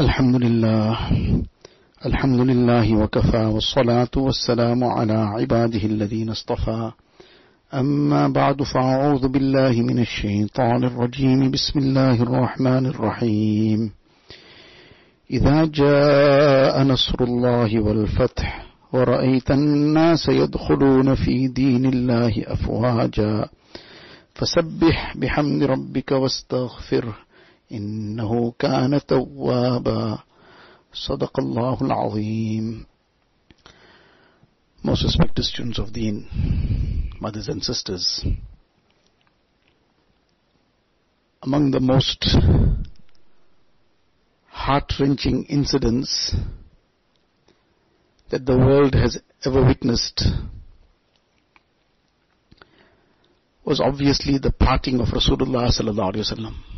الحمد لله. الحمد لله وكفى والصلاة والسلام على عباده الذين اصطفى. أما بعد فأعوذ بالله من الشيطان الرجيم. بسم الله الرحمن الرحيم. إذا جاء نصر الله والفتح ورأيت الناس يدخلون في دين الله أفواجا فسبح بحمد ربك واستغفره. إنه كان توابا صدق الله العظيم Most respected students of Deen, mothers and sisters, among the most heart-wrenching incidents that the world has ever witnessed was obviously the parting of Rasulullah sallallahu alaihi wasallam.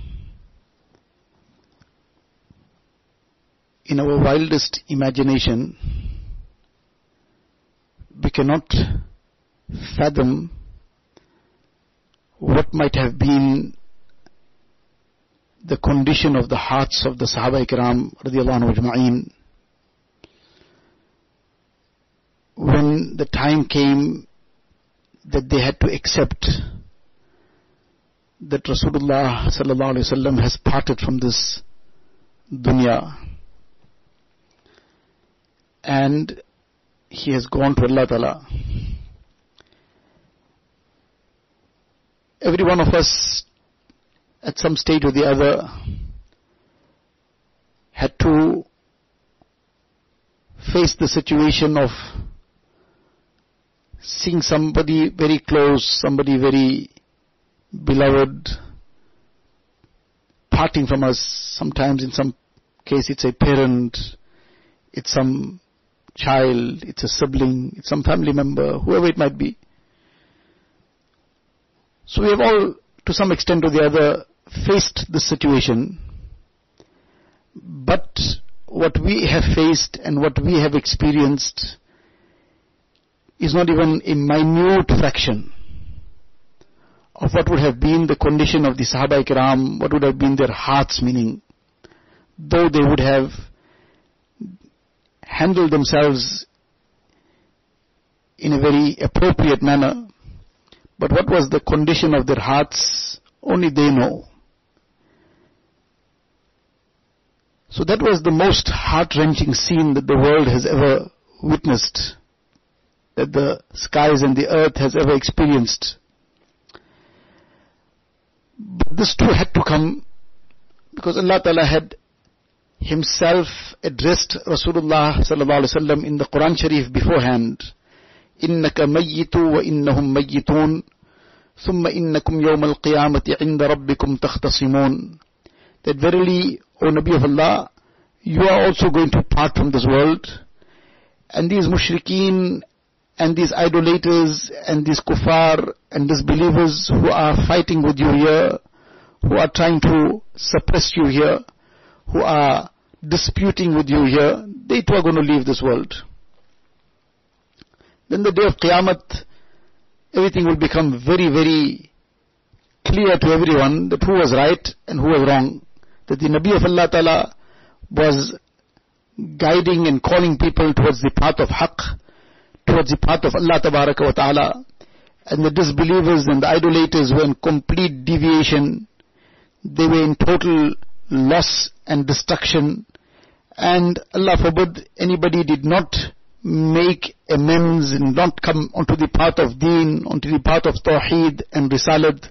In our wildest imagination, we cannot fathom what might have been the condition of the hearts of the Sahaba Ikram when the time came that they had to accept that Rasulullah sallallahu alaihi wasallam has parted from this dunya and he has gone to Allah Ta'ala. Every one of us at some stage or the other had to face the situation of seeing somebody very close, somebody very beloved, parting from us. Sometimes in some case it's a parent, it's some child, it's a sibling, it's some family member, whoever it might be. So we have all, to some extent or the other, faced this situation. But what we have faced and what we have experienced is not even a minute fraction of what would have been the condition of the Sahaba Ikram, what would have been their hearts meaning, though they would have handled themselves in a very appropriate manner. But what was the condition of their hearts, only they know. So that was the most heart-wrenching scene that the world has ever witnessed, that the skies and the earth has ever experienced. But this too had to come because Allah Ta'ala had himself addressed Rasulullah sallallahu alaihi wasallam in the Quran Sharif beforehand. إنك ميت وإنهم ميتون ثم إنكم يوم القيامة عند ربكم تختصمون that verily, O Nabi of Allah, you are also going to part from this world. And these mushrikeen and these idolaters and these kuffar and disbelievers who are fighting with you here, who are trying to suppress you here, who are disputing with you here, they too are going to leave this world. Then the day of Qiyamah, everything will become very, very clear to everyone that who was right and who was wrong. That the Nabi of Allah Ta'ala was guiding and calling people towards the path of haqq, towards the path of Allah Tabaraka wa Ta'ala, and the disbelievers and the idolaters were in complete deviation. They were in total loss and destruction. And Allah forbid anybody did not make amends and not come onto the path of deen, onto the path of tawheed and risalat.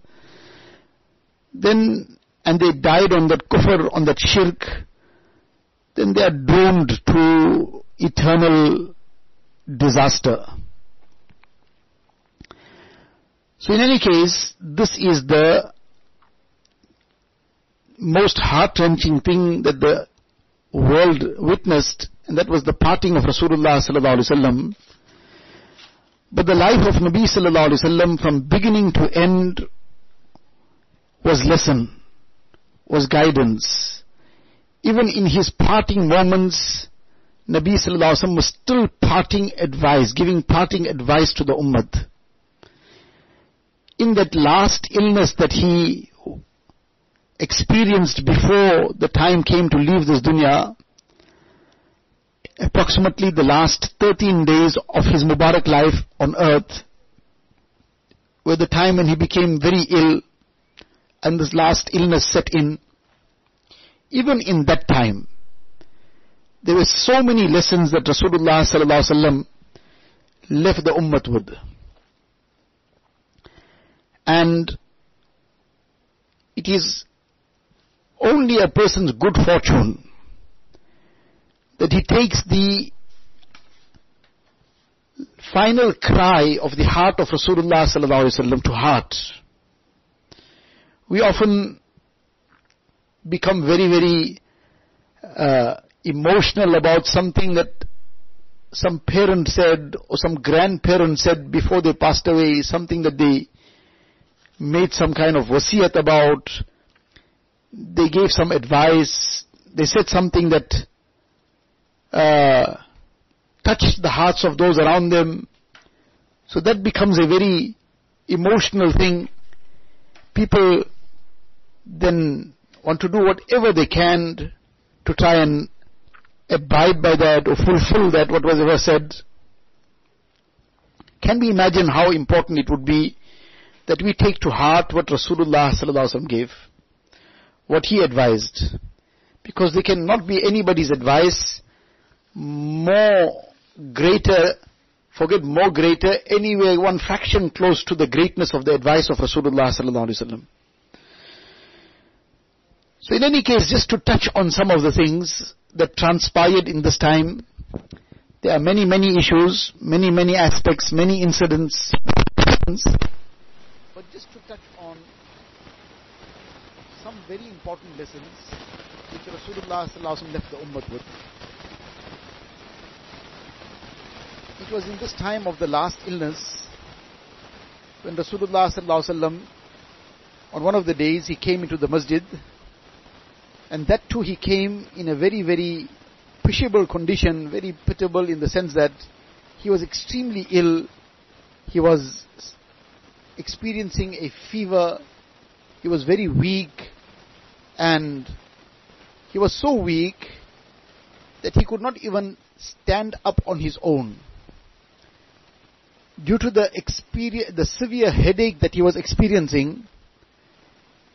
Then, and they died on that kufr, on that shirk, then they are doomed to eternal disaster. So in any case, this is the most heart-wrenching thing that the world witnessed, and that was the parting of Rasulullah sallallahu alaihi wasallam. But the life of Nabi sallallahu alaihi wasallam from beginning to end was lesson, was guidance. Even in his parting moments, Nabi sallallahu alaihi wasallam was still parting advice, giving parting advice to the ummah. In that last illness that he experienced before the time came to leave this dunya, approximately the last 13 days of his Mubarak life on earth were the time when he became very ill and this last illness set in. Even in that time, there were so many lessons that Rasulullah left the ummah with. And it is only a person's good fortune that he takes the final cry of the heart of Rasulullah sallallahu to heart. We often become very, very uh, emotional about something that some parent said or some grandparent said before they passed away, something that they made some kind of wasiyat about, they gave some advice, they said something that uh, touched the hearts of those around them. So that becomes a very emotional thing. People then want to do whatever they can to try and abide by that or fulfill that what was ever said. Can we imagine how important it would be that we take to heart what Rasulullah gave, what he advised, because there cannot be anybody's advice more greater, forget more greater, anyway one fraction close to the greatness of the advice of Rasulullah. So in any case, just to touch on some of the things that transpired in this time, there are many, many issues, many, many aspects, many incidents. But just to touch some very important lessons which Rasulullah left the Ummah with. It was in this time of the last illness when Rasulullah on one of the days he came into the masjid and that too he came in a very, very pitiable condition, very pitiable in the sense that he was extremely ill. He was experiencing a fever. He was very weak. And he was so weak that he could not even stand up on his own. Due to the experience, the severe headache that he was experiencing,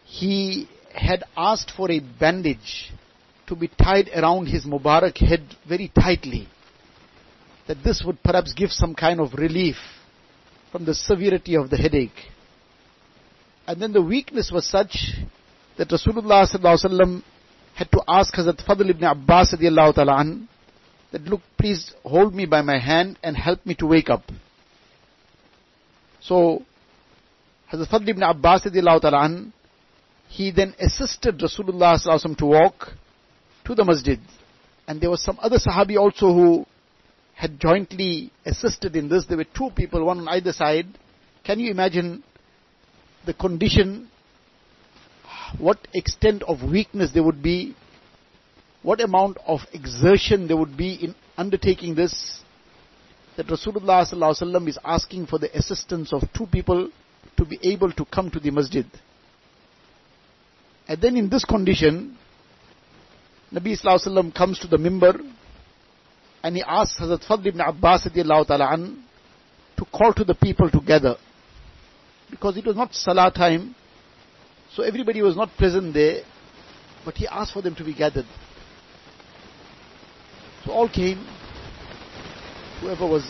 he had asked for a bandage to be tied around his Mubarak head very tightly. That this would perhaps give some kind of relief from the severity of the headache. And then the weakness was such that Rasulullah ﷺ had to ask Hazrat Fadl ibn Abbas ta'ala an, that look, please hold me by my hand and help me to wake up. So, Hazrat Fadl ibn Abbas ta'ala an, he then assisted Rasulullah to walk to the masjid. And there was some other Sahabi also who had jointly assisted in this. There were two people, one on either side. Can you imagine the condition, what extent of weakness there would be, what amount of exertion there would be in undertaking this, that Rasulullah is asking for the assistance of two people to be able to come to the masjid. And then in this condition, Nabi Sallallahu comes to the mimbar and he asks Hazrat Fadl ibn Abbas to call to the people together. Because it was not Salah time, so everybody was not present there, but he asked for them to be gathered. So all came, whoever was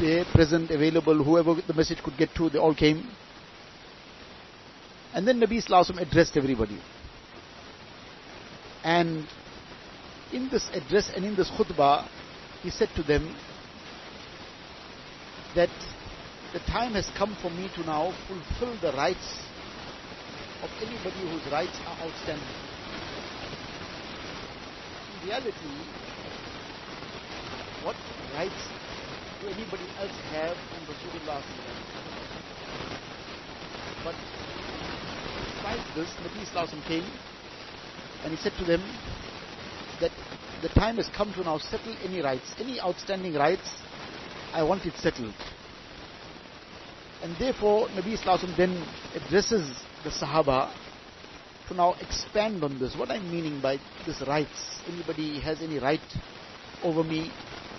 there, present, available, whoever the message could get to, they all came. And then Nabi Sallallahu addressed everybody. And in this address and in this khutbah, he said to them that the time has come for me to now fulfill the rights of anybody whose rights are outstanding. In reality, what rights do anybody else have on Rasulullah? But despite this, Nabi Islam came and he said to them that the time has come to now settle any rights, any outstanding rights, I want it settled. And therefore, Nabi Islam then addresses the Sahaba to now expand on this. What I'm meaning by this rights. Anybody has any right over me,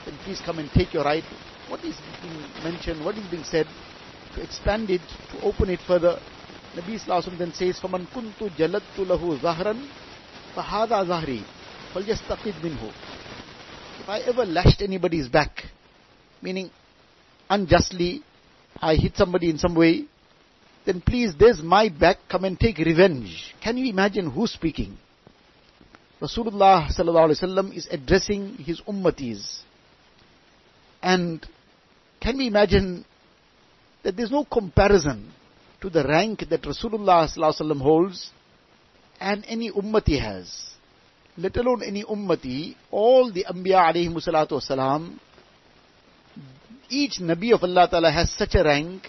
then please come and take your right. What is being mentioned, what is being said, to expand it, to open it further. Nabi Sallallahu then says, فَمَنْ كُنْتُ جَلَدْتُ لَهُ ظَهْرًا فَهَذَا ظَهْرِي فَلْيَسْتَقِدْ مِنْهُ If I ever lashed anybody's back, meaning unjustly, I hit somebody in some way, then please, there's my back, come and take revenge. Can you imagine who's speaking? Rasulullah sallallahu is addressing his ummatis. And can we imagine that there's no comparison to the rank that Rasulullah ﷺ holds and any ummati has. Let alone any ummati, all the Anbiya alayhi salatu each Nabi of Allah Ta'ala has such a rank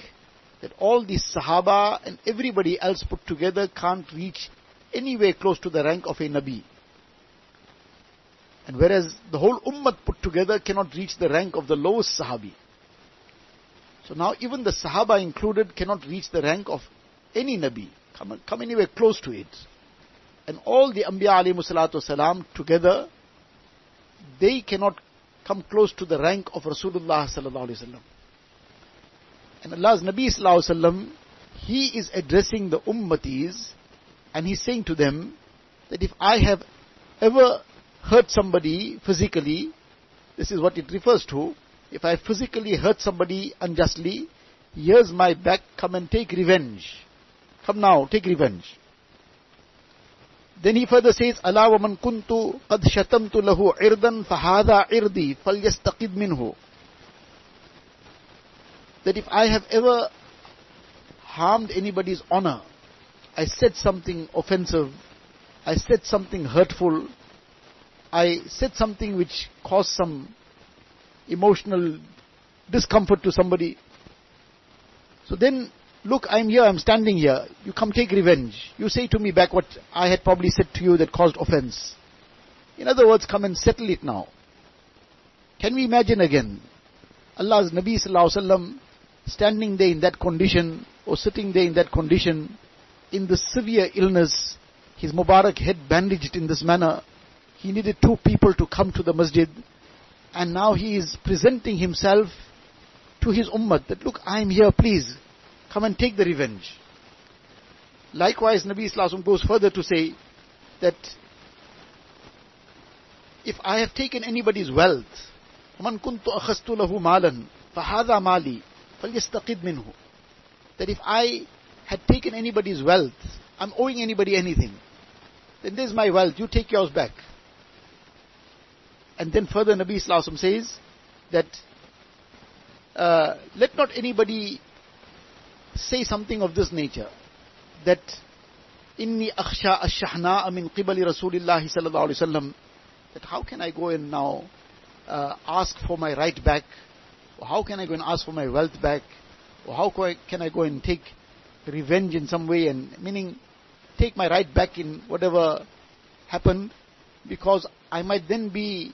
that all the Sahaba and everybody else put together can't reach anywhere close to the rank of a Nabi. And whereas the whole Ummah put together cannot reach the rank of the lowest Sahabi. So now even the Sahaba included cannot reach the rank of any Nabi, come, come anywhere close to it. And all the Anbiya alayhi salatu salam together, they cannot come close to the rank of Rasulullah sallallahu alaihi wasallam. And Allah's Nabi Sallallahu Alaihi Wasallam, he is addressing the ummatis and he's saying to them that if I have ever hurt somebody physically, this is what it refers to, if I physically hurt somebody unjustly, here's my back, come and take revenge. Come now, take revenge. Then he further says, Allah wa man kuntu qad shatamtu lahu irdan fahada irdi falyastaqid minhu. That if I have ever harmed anybody's honor, I said something offensive, I said something hurtful, I said something which caused some emotional discomfort to somebody. So then, look, I'm here, I'm standing here. You come take revenge. You say to me back what I had probably said to you that caused offense. In other words, come and settle it now. Can we imagine again? Allah's Nabi Sallallahu Alaihi Wasallam standing there in that condition or sitting there in that condition in the severe illness, his Mubarak head bandaged in this manner. He needed two people to come to the masjid and now he is presenting himself to his ummah that look, I am here, please come and take the revenge. Likewise, Nabi Islam goes further to say that if I have taken anybody's wealth, وَمَنْ كُنْتُ أَخَذْتُ لَهُ مَالًا فَهَذَا مَالِي فَلْيَسْتَقِدْ مِنْهُ That if I had taken anybody's wealth, I'm owing anybody anything, then there's my wealth, you take yours back. And then further Nabi Wasallam says that uh, let not anybody say something of this nature that inni akhsha ash-shahna min qibali Rasulillah sallallahu alaihi wasallam that how can I go and now uh, ask for my right back or how can I go and ask for my wealth back or how can I go and take revenge in some way and meaning take my right back in whatever happened because I might then be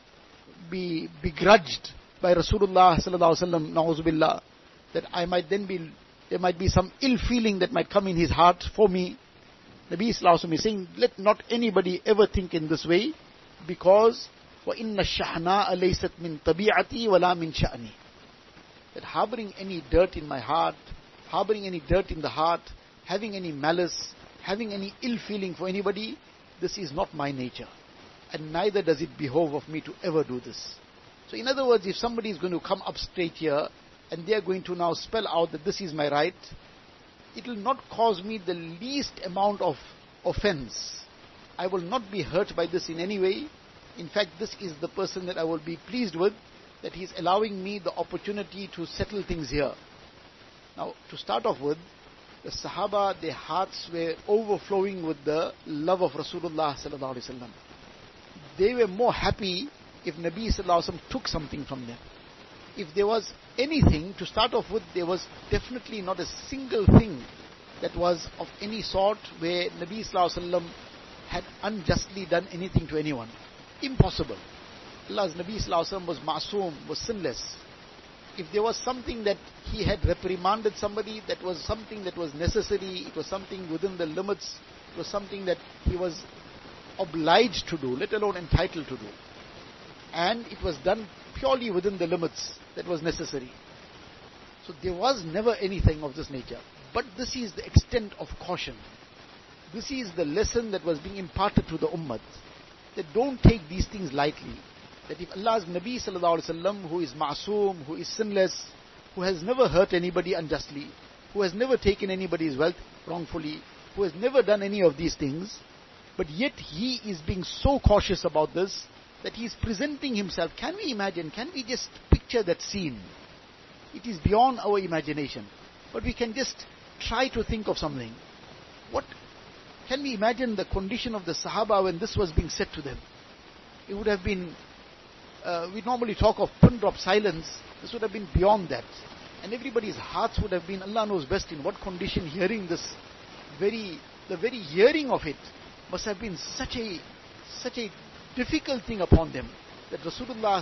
be begrudged by Rasulullah sallallahu alaihi wasallam, that I might then be, there might be some ill feeling that might come in his heart for me. Nabi sallallahu is saying, let not anybody ever think in this way, because وَإِنَّ الشَّحْنَاءَ لَيْسَتْ مِن طَبِيعَتِي وَلَا مِن شَأْنِي that harboring any dirt in my heart, harboring any dirt in the heart, having any malice, having any ill feeling for anybody, this is not my nature and neither does it behove of me to ever do this. So in other words, if somebody is going to come up straight here and they are going to now spell out that this is my right, it will not cause me the least amount of offense. I will not be hurt by this in any way. In fact, this is the person that I will be pleased with, that he is allowing me the opportunity to settle things here. Now, to start off with, the Sahaba, their hearts were overflowing with the love of Rasulullah sallallahu alaihi wasallam they were more happy if Nabi Sallallahu took something from them. If there was anything, to start off with, there was definitely not a single thing that was of any sort where Nabi Sallallahu had unjustly done anything to anyone. Impossible. Allah's Nabi Sallallahu was masoom, was sinless. If there was something that he had reprimanded somebody, that was something that was necessary, it was something within the limits, it was something that he was obliged to do, let alone entitled to do. And it was done purely within the limits that was necessary. So there was never anything of this nature. But this is the extent of caution. This is the lesson that was being imparted to the ummah. That don't take these things lightly. That if Allah's Nabi sallallahu alaihi wasallam, who is ma'soom, who is sinless, who has never hurt anybody unjustly, who has never taken anybody's wealth wrongfully, who has never done any of these things, but yet he is being so cautious about this that he is presenting himself. Can we imagine? Can we just picture that scene? It is beyond our imagination. But we can just try to think of something. What can we imagine the condition of the Sahaba when this was being said to them? It would have been, uh, we normally talk of pin drop silence. This would have been beyond that. And everybody's hearts would have been, Allah knows best in what condition hearing this very, the very hearing of it must have been such a, such a difficult thing upon them. That Rasulullah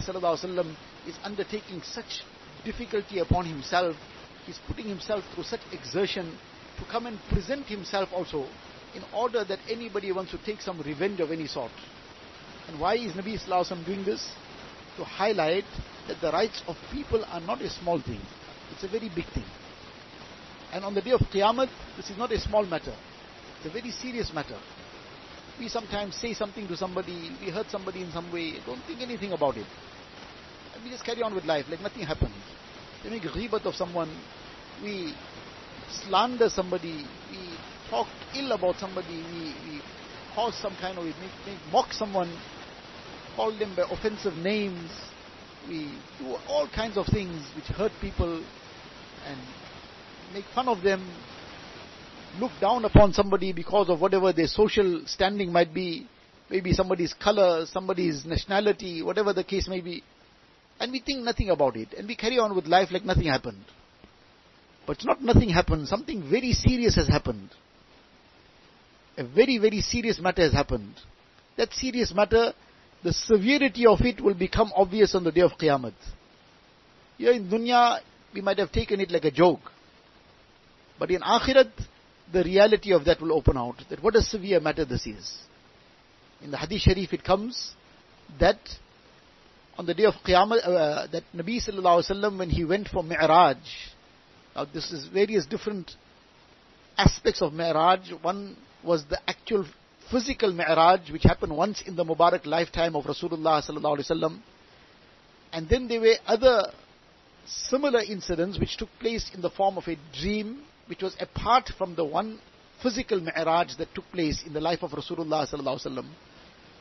is undertaking such difficulty upon himself. He's putting himself through such exertion to come and present himself also in order that anybody wants to take some revenge of any sort. And why is Nabi Sallallahu doing this? To highlight that the rights of people are not a small thing. It's a very big thing. And on the day of Qiyamah, this is not a small matter. It's a very serious matter. We sometimes say something to somebody, we hurt somebody in some way, don't think anything about it. And we just carry on with life like nothing happened. We make ghibat of someone, we slander somebody, we talk ill about somebody, we, we cause some kind of, we make, make mock someone, call them by offensive names, we do all kinds of things which hurt people and make fun of them, look down upon somebody because of whatever their social standing might be, maybe somebody's color, somebody's nationality, whatever the case may be. And we think nothing about it. And we carry on with life like nothing happened. But it's not nothing happened. Something very serious has happened. A very, very serious matter has happened. That serious matter, the severity of it will become obvious on the day of Qiyamah. Here in dunya, we might have taken it like a joke. But in Akhirat, the reality of that will open out. That what a severe matter this is. In the Hadith Sharif it comes that on the day of Qiyamah, uh, that Nabi sallallahu alaihi wasallam when he went for Mi'raj, now this is various different aspects of Mi'raj. One was the actual physical Mi'raj which happened once in the Mubarak lifetime of Rasulullah sallallahu alaihi wasallam. And then there were other similar incidents which took place in the form of a dream which was apart from the one physical mi'raj that took place in the life of Rasulullah sallallahu alaihi wasallam,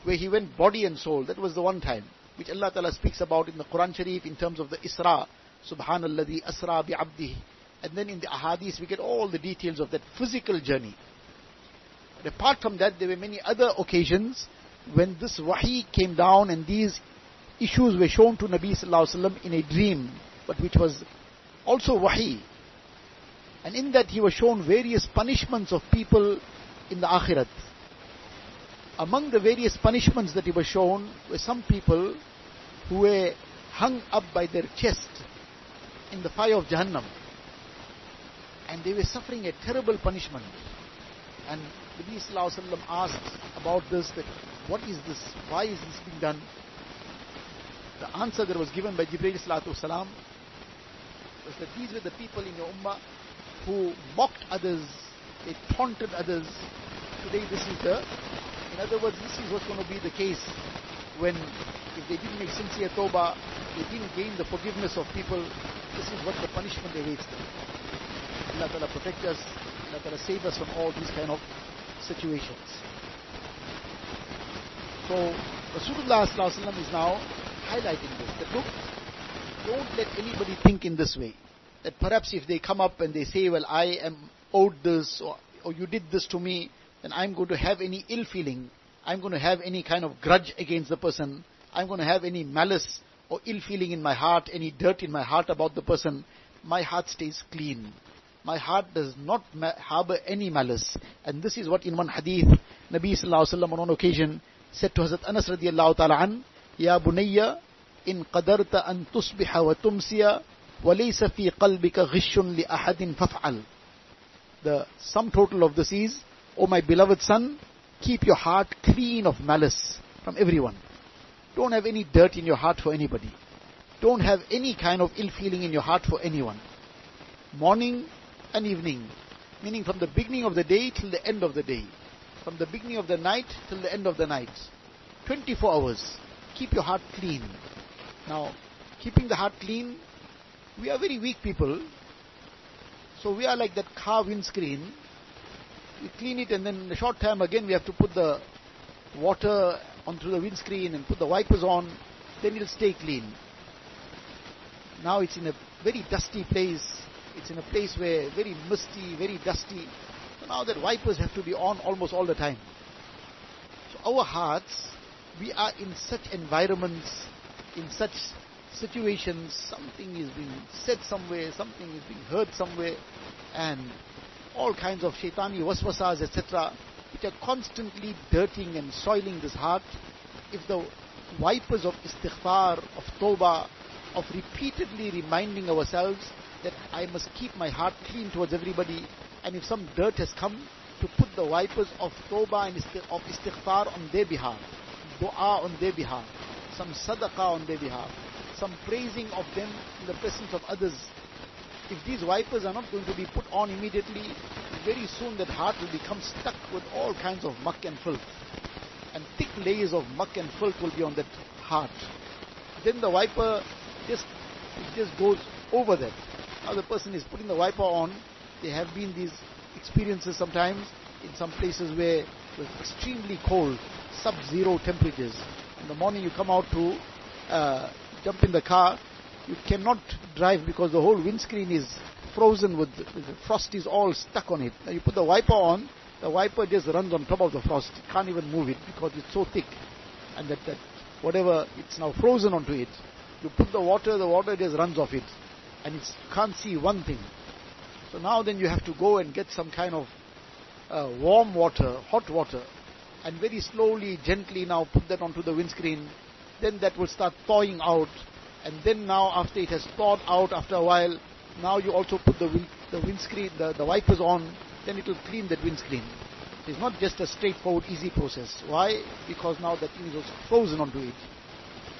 where he went body and soul. That was the one time which Allah Ta'ala speaks about in the Quran Sharif in terms of the Isra, Subhanalladhi Asra bi Abdihi. And then in the Ahadith we get all the details of that physical journey. Apart from that, there were many other occasions when this wahi came down and these issues were shown to Nabi Sallallahu Alaihi Wasallam in a dream, but which was also wahi. And in that he was shown various punishments of people in the akhirat. Among the various punishments that he was shown were some people who were hung up by their chest in the fire of Jahannam. And they were suffering a terrible punishment. And Nabi Sallallahu asked about this, that what is this? Why is this being done? The answer that was given by Jibreel Sallallahu was that these were the people in your ummah who mocked others, they taunted others. Today this is the, in other words, this is what's going to be the case when, if they didn't make sincere tawbah, they didn't gain the forgiveness of people, this is what the punishment awaits them. Allah Ta'ala protect us, Allah Ta'ala save us from all these kind of situations. So, Rasulullah is now highlighting this, that look, don't let anybody think in this way that perhaps if they come up and they say, well, I am owed this, or, or you did this to me, then I'm going to have any ill feeling. I'm going to have any kind of grudge against the person. I'm going to have any malice or ill feeling in my heart, any dirt in my heart about the person. My heart stays clean My heart does not ma- harbor any malice. And this is what in one hadith, Nabi sallallahu alaihi wasallam on one occasion said to Hazrat Anas radiallahu ta'ala an, Ya bunayya, in qadarta an tusbiha wa tumsiya, وَلَيْسَ فِي قَلْبِكَ غِشٌ لِأَحَدٍ فَافْعَلْ The sum total of this is, O my beloved son, keep your heart clean of malice from everyone. Don't have any dirt in your heart for anybody. Don't have any kind of ill feeling in your heart for anyone. Morning and evening, meaning from the beginning of the day till the end of the day, from the beginning of the night till the end of the night. 24 hours. Keep your heart clean. Now, keeping the heart clean, we are very weak people. So we are like that car windscreen. We clean it and then in a short time again we have to put the water onto the windscreen and put the wipers on. Then it'll stay clean. Now it's in a very dusty place. It's in a place where very misty, very dusty. So now that wipers have to be on almost all the time. So our hearts, we are in such environments, in such situations, something is being said somewhere, something is being heard somewhere, and all kinds of shaitani waswasas, etc., which are constantly dirtying and soiling this heart. If the wipers of istighfar, of tawbah, of repeatedly reminding ourselves that I must keep my heart clean towards everybody, and if some dirt has come, to put the wipers of tawbah and of istighfar on their behalf, dua on their behalf, some sadaqah on their behalf, some praising of them in the presence of others. If these wipers are not going to be put on immediately, very soon that heart will become stuck with all kinds of muck and filth. And thick layers of muck and filth will be on that heart. Then the wiper just just goes over that. Now the person is putting the wiper on. There have been these experiences sometimes in some places where it was extremely cold, sub-zero temperatures. In the morning you come out to uh, jump in the car, you cannot drive because the whole windscreen is frozen with, the frost is all stuck on it. Now you put the wiper on, the wiper just runs on top of the frost. You can't even move it because it's so thick. And that, that whatever, it's now frozen onto it. You put the water, the water just runs off it. And you can't see one thing. So now then you have to go and get some kind of uh, warm water, hot water, and very slowly, gently now put that onto the windscreen then that will start thawing out. And then now after it has thawed out after a while, now you also put the, wind, the windscreen, the, the wipers on, then it will clean that windscreen. It's not just a straightforward, easy process. Why? Because now that thing is also frozen onto it.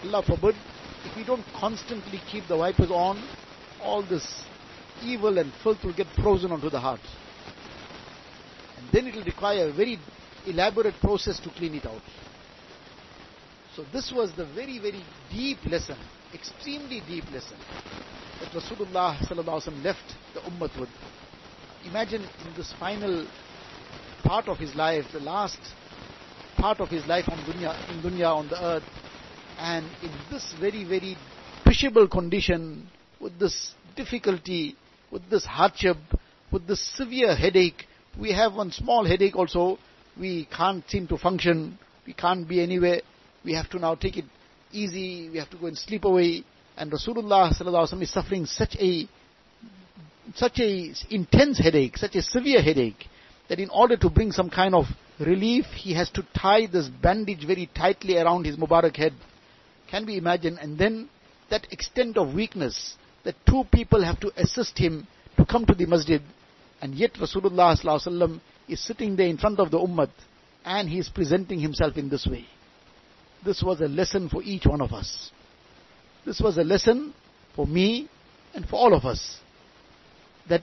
Allah forbid, if we don't constantly keep the wipers on, all this evil and filth will get frozen onto the heart. And then it will require a very elaborate process to clean it out. So this was the very, very deep lesson, extremely deep lesson that Rasulullah left the ummah with. Imagine in this final part of his life, the last part of his life on dunya, in dunya on the earth, and in this very, very pitiable condition, with this difficulty, with this hardship, with this severe headache, we have one small headache also, we can't seem to function, we can't be anywhere, we have to now take it easy, we have to go and sleep away. And Rasulullah is suffering such a such a intense headache, such a severe headache, that in order to bring some kind of relief, he has to tie this bandage very tightly around his Mubarak head. Can we imagine? And then that extent of weakness, that two people have to assist him to come to the masjid, and yet Rasulullah is sitting there in front of the ummah, and he is presenting himself in this way. This was a lesson for each one of us. This was a lesson for me and for all of us. That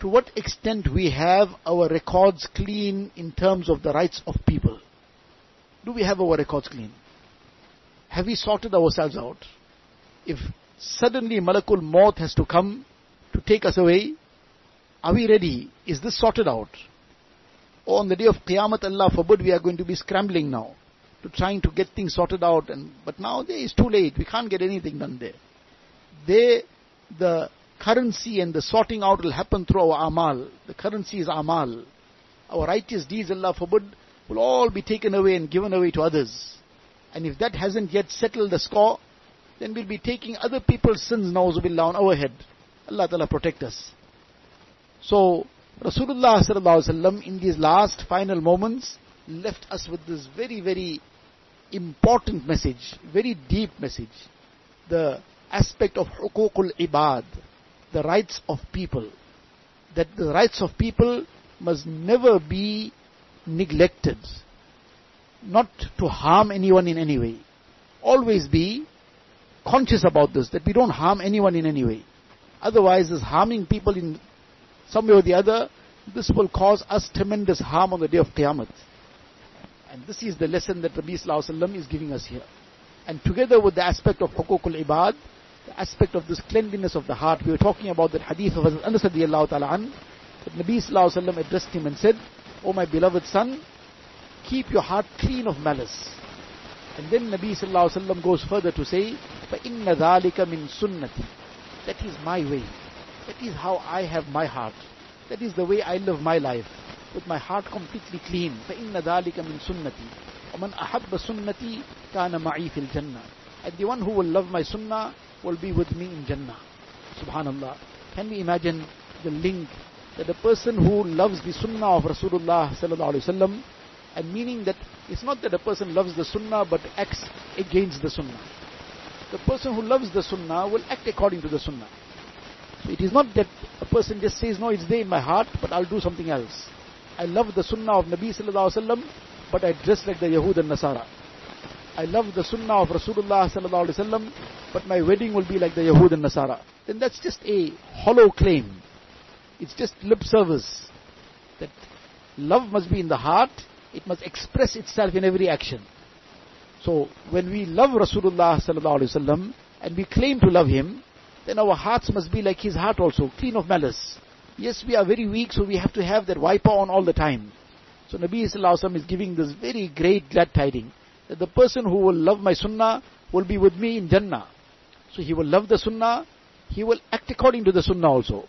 to what extent we have our records clean in terms of the rights of people. Do we have our records clean? Have we sorted ourselves out? If suddenly Malakul Maut has to come to take us away, are we ready? Is this sorted out? Or on the day of Qiyamah, Allah forbid, we are going to be scrambling now to trying to get things sorted out. And but now there is too late. We can't get anything done there. There, the currency and the sorting out will happen through our amal. The currency is amal. Our righteous deeds, Allah forbid, will all be taken away and given away to others. And if that hasn't yet settled the score, then we'll be taking other people's sins, na'uzubillah, on our head. Allah Ta'ala protect us. So, Rasulullah sallallahu Alaihi Wasallam in these last final moments left us with this very, very important message, very deep message. The aspect of hukukul ibad, the rights of people. That the rights of people must never be neglected. Not to harm anyone in any way. always be conscious about this, that we don't harm anyone in any way. Otherwise, this harming people in some way or the other, this will cause us tremendous harm on the day of Qiyamah. And this is the lesson that Nabi Sallallahu is giving us here. And together with the aspect of hukukul ibad, the aspect of this cleanliness of the heart, we were talking about that hadith of Anas radiallahu ta'ala an, that Nabi Sallallahu addressed him and said, O my beloved son, keep your heart clean of malice. And then Nabi Sallallahu goes further to say, فَإِنَّ ذَلِكَ مِن سُنَّتِي That is my way. That is how I have my heart. That is the way I live my life. With my heart completely clean. فَإِنَّ ذَلِكَ مِن سُنَّتِي وَمَنْ أَحَبَّ سُنَّتِي كَانَ مَعِي فِي الْجَنَّةِ And the one who will love my sunnah will be with me in Jannah. Subhanallah. Can we imagine the link that the person who loves the sunnah of Rasulullah sallallahu alaihi wasallam and meaning that it's not that a person loves the sunnah but acts against the sunnah. The person who loves the sunnah will act according to the sunnah. So it is not that a person just says, no, it's there in my heart, but I'll do something else. I love the sunnah of Nabi sallallahu alaihi wasallam, but I dress like the Yahud and Nasara. I love the sunnah of Rasulullah sallallahu alaihi wasallam, but my wedding will be like the Yahud and Nasara. Then that's just a hollow claim. It's just lip service. That love must be in the heart it must express itself in every action. So when we love Rasulullah sallallahu and we claim to love him, then our hearts must be like his heart also, clean of malice. Yes, we are very weak, so we have to have that wiper on all the time. So Nabi sallallahu is giving this very great glad tiding that the person who will love my sunnah will be with me in Jannah. So he will love the sunnah, he will act according to the sunnah also.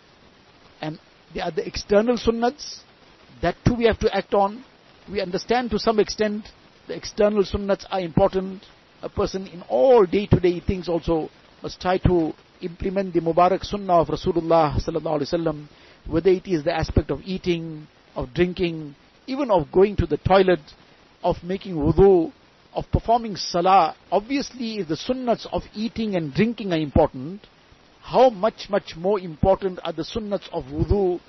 And the external sunnahs, that too we have to act on we understand to some extent the external sunnats are important. A person in all day-to-day things also must try to implement the Mubarak Sunnah of Rasulullah sallallahu alaihi wasallam, whether it is the aspect of eating, of drinking, even of going to the toilet, of making wudu, of performing salah. Obviously, if the sunnats of eating and drinking are important, how much, much more important are the sunnats of wudu,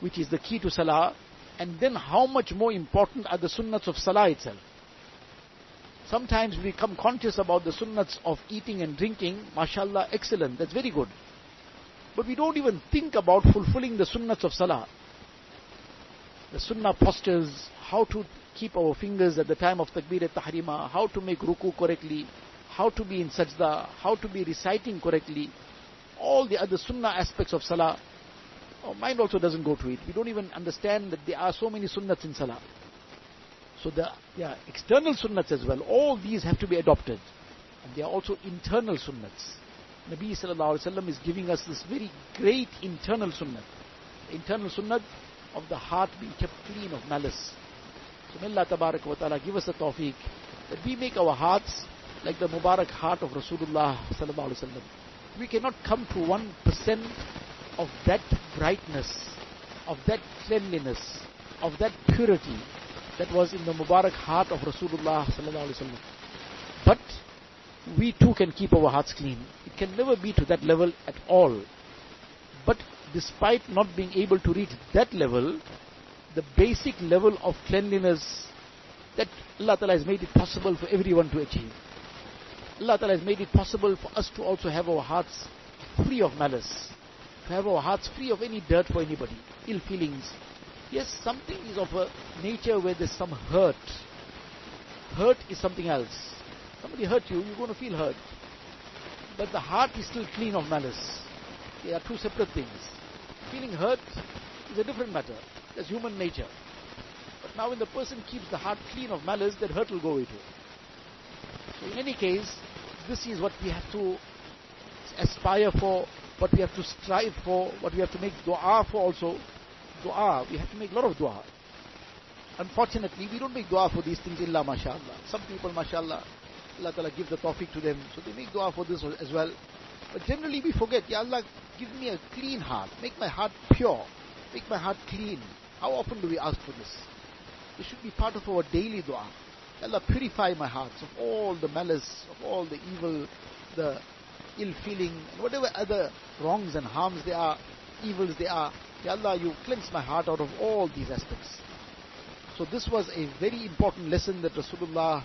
which is the key to salah, and then how much more important are the sunnats of salah itself. Sometimes we become conscious about the sunnats of eating and drinking, mashallah, excellent, that's very good. But we don't even think about fulfilling the sunnats of salah. The sunnah postures, how to keep our fingers at the time of takbir at tahrima, how to make ruku correctly, how to be in sajda, how to be reciting correctly, all the other sunnah aspects of salah, our mind also doesn't go to it. We don't even understand that there are so many sunnats in salah. So the yeah, external sunnats as well, all these have to be adopted. And there are also internal sunnats. Nabi sallallahu alayhi wa is giving us this very great internal sunnat. internal sunnat of the heart being kept clean of malice. So may Allah tabarak wa ta'ala give us the tawfiq that we make our hearts like the Mubarak heart of Rasulullah sallallahu alayhi wa We cannot come to 1% of that brightness, of that cleanliness, of that purity that was in the Mubarak heart of Rasulullah But we too can keep our hearts clean. It can never be to that level at all. But despite not being able to reach that level, the basic level of cleanliness that Allah Ta'ala has made it possible for everyone to achieve. Allah Ta'ala has made it possible for us to also have our hearts free of malice to have our hearts free of any dirt for anybody, ill feelings. Yes, something is of a nature where there's some hurt. Hurt is something else. Somebody hurt you, you're going to feel hurt. But the heart is still clean of malice. They are two separate things. Feeling hurt is a different matter. That's human nature. But now when the person keeps the heart clean of malice, that hurt will go away too. So in any case, this is what we have to aspire for what we have to strive for, what we have to make dua for also. Dua, we have to make a lot of dua. Unfortunately, we don't make dua for these things illa mashallah. Some people, mashallah, Allah Ta'ala give the tawfiq to them, so they make dua for this as well. But generally we forget, Ya Allah, give me a clean heart, make my heart pure, make my heart clean. How often do we ask for this? This should be part of our daily dua. Allah, purify my heart of all the malice, of all the evil, the ill feeling, and whatever other wrongs and harms there are, evils there are. Ya Allah, you cleanse my heart out of all these aspects. So this was a very important lesson that Rasulullah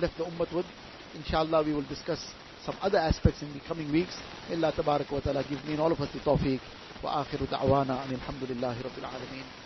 left the ummah with. inshallah we will discuss some other aspects in the coming weeks. Allah tabarak wa ta'ala give me and all of us the tawfiq. Wa akhiru da'wana and alhamdulillahi rabbil alameen.